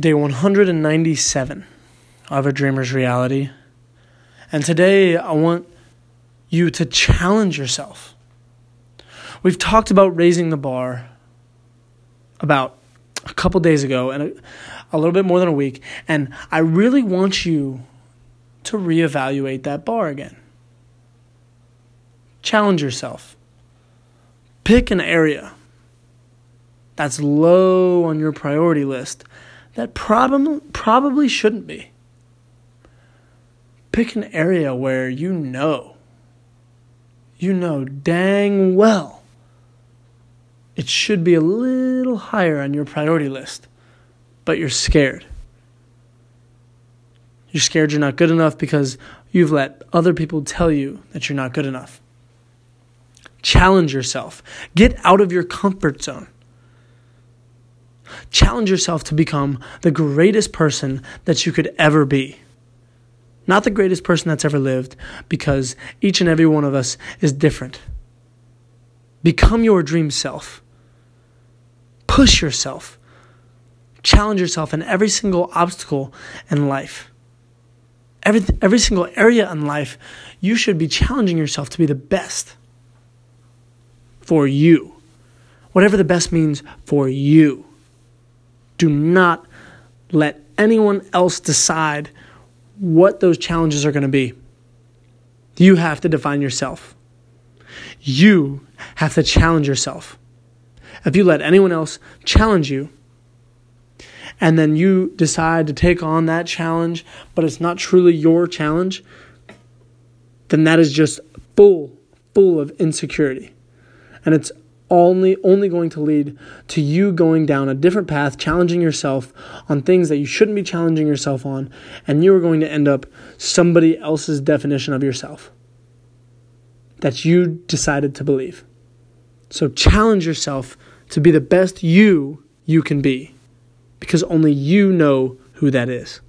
day 197 of a dreamer's reality. And today I want you to challenge yourself. We've talked about raising the bar about a couple days ago and a, a little bit more than a week. And I really want you to reevaluate that bar again. Challenge yourself. Pick an area that's low on your priority list that probably probably shouldn't be. Pick an area where you know you know dang well it should be a little higher on your priority list, but you're scared. You're scared you're not good enough because you've let other people tell you that you're not good enough. Challenge yourself. Get out of your comfort zone. Challenge yourself to become the greatest person that you could ever be. Not the greatest person that's ever lived, because each and every one of us is different. Become your dream self. Push yourself. Challenge yourself in every single obstacle in life. Every, every single area in life, you should be challenging yourself to be the best for you. Whatever the best means for you. Do not let anyone else decide what those challenges are going to be. You have to define yourself. You have to challenge yourself. If you let anyone else challenge you, and then you decide to take on that challenge, but it's not truly your challenge, then that is just full, full of insecurity. And it's only only going to lead to you going down a different path, challenging yourself on things that you shouldn't be challenging yourself on, and you are going to end up somebody else's definition of yourself that you decided to believe. So challenge yourself to be the best you you can be because only you know who that is.